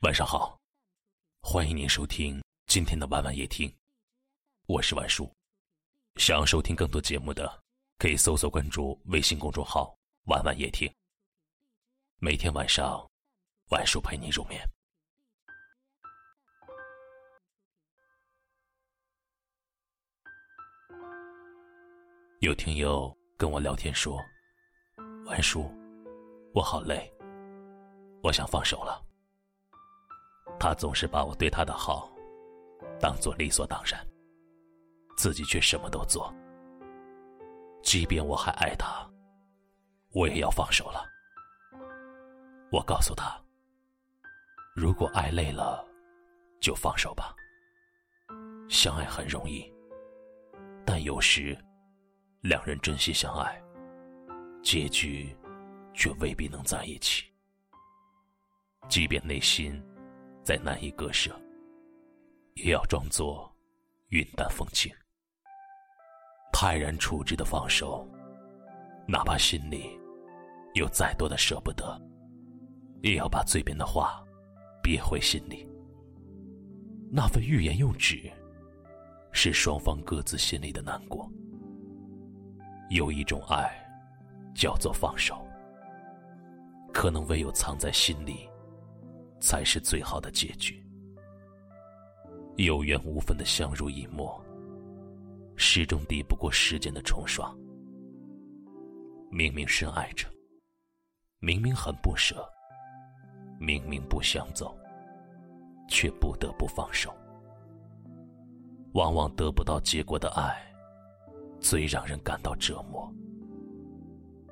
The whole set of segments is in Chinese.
晚上好，欢迎您收听今天的晚晚夜听，我是晚叔。想要收听更多节目的，可以搜索关注微信公众号“晚晚夜听”。每天晚上，晚叔陪你入眠。有听友跟我聊天说：“晚叔，我好累，我想放手了。”他总是把我对他的好当做理所当然，自己却什么都做。即便我还爱他，我也要放手了。我告诉他：“如果爱累了，就放手吧。相爱很容易，但有时两人真心相爱，结局却未必能在一起。即便内心……”再难以割舍，也要装作云淡风轻，泰然处之的放手。哪怕心里有再多的舍不得，也要把嘴边的话憋回心里。那份欲言又止，是双方各自心里的难过。有一种爱，叫做放手，可能唯有藏在心里。才是最好的结局。有缘无分的相濡以沫，始终抵不过时间的冲刷。明明深爱着，明明很不舍，明明不想走，却不得不放手。往往得不到结果的爱，最让人感到折磨。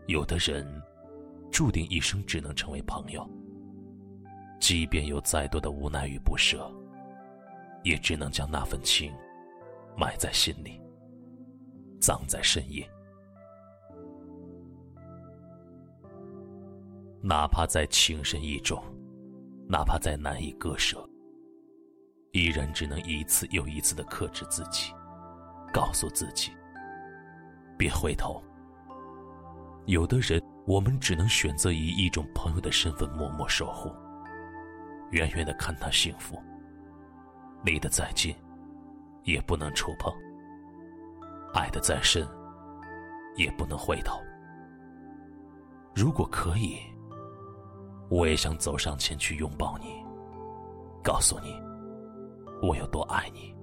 有的人，注定一生只能成为朋友。即便有再多的无奈与不舍，也只能将那份情埋在心里，葬在深夜。哪怕再情深意重，哪怕再难以割舍，依然只能一次又一次的克制自己，告诉自己别回头。有的人，我们只能选择以一种朋友的身份默默守护。远远的看他幸福，离得再近，也不能触碰；爱得再深，也不能回头。如果可以，我也想走上前去拥抱你，告诉你我有多爱你。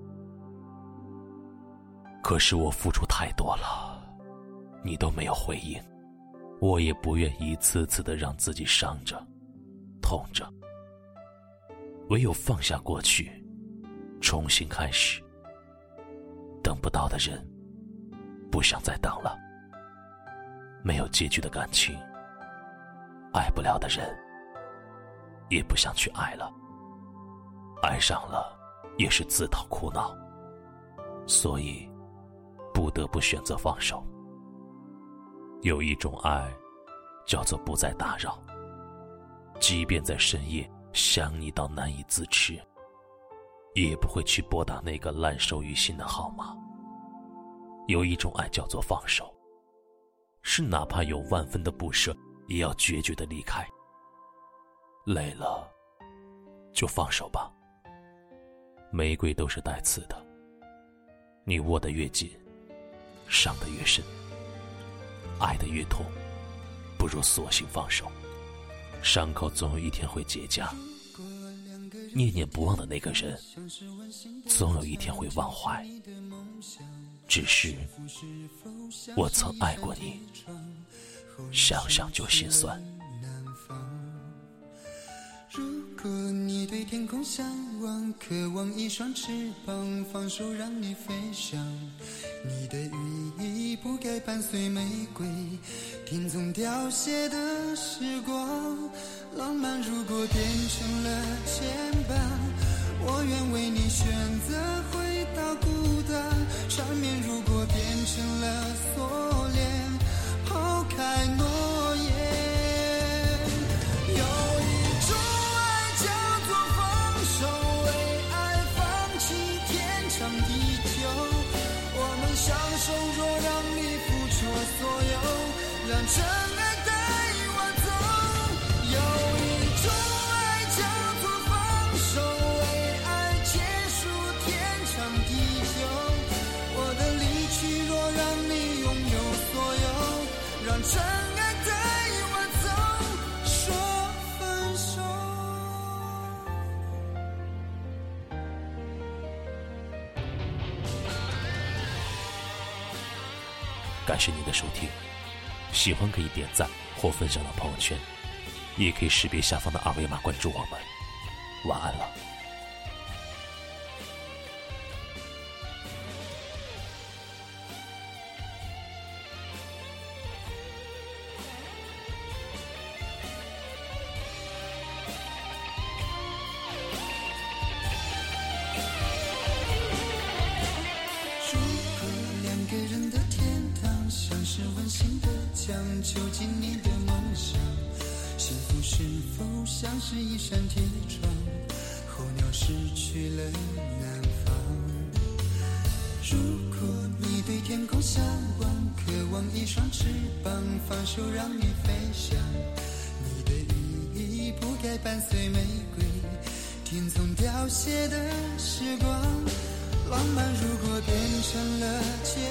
可是我付出太多了，你都没有回应，我也不愿一次次的让自己伤着、痛着。唯有放下过去，重新开始。等不到的人，不想再等了。没有结局的感情，爱不了的人，也不想去爱了。爱上了，也是自讨苦恼。所以，不得不选择放手。有一种爱，叫做不再打扰。即便在深夜。想你到难以自持，也不会去拨打那个烂熟于心的号码。有一种爱叫做放手，是哪怕有万分的不舍，也要决绝的离开。累了，就放手吧。玫瑰都是带刺的，你握得越紧，伤得越深，爱得越痛，不如索性放手。伤口总有一天会结痂，念念不忘的那个人，总有一天会忘怀。只是我曾爱过你，想想就心酸。如果你对天空向往，渴望一双翅膀，放手让你飞翔。你的羽翼不该伴随玫瑰，听从凋谢的时光。浪漫如果变成了牵绊，我愿为你选择敢相守，若让你付出所有，让真爱带我走。有一种爱叫做放手，为爱结束天长地久。我的离去若让你拥有所有，让真。感谢您的收听，喜欢可以点赞或分享到朋友圈，也可以识别下方的二维码关注我们。晚安了。囚禁你的梦想，幸福是否像是一扇铁窗？候鸟失去了南方。如果你对天空向往，渴望一双翅膀，放手让你飞翔。你的羽翼不该伴随玫瑰，听从凋谢的时光。浪漫如果变成了肩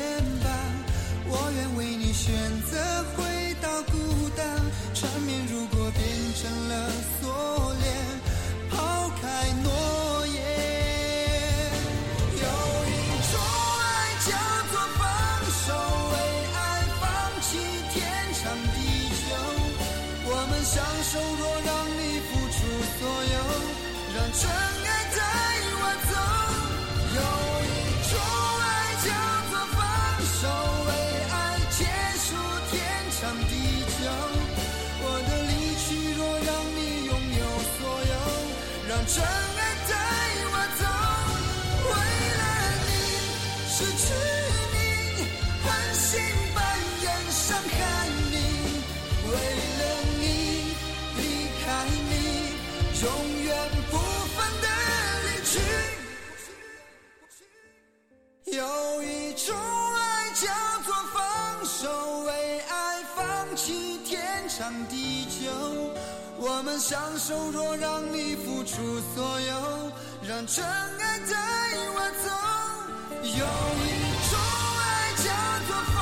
享受若让你付出所有，让真爱带我走。有一种爱叫做放手，为爱结束天长地久。我的离去若让你拥有所有，让真爱。地久。我们相守，若让你付出所有，让真爱带我走。有一种爱叫做放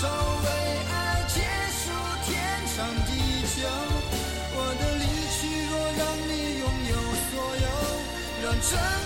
手，为爱结束天长地久。我的离去，若让你拥有所有，让真。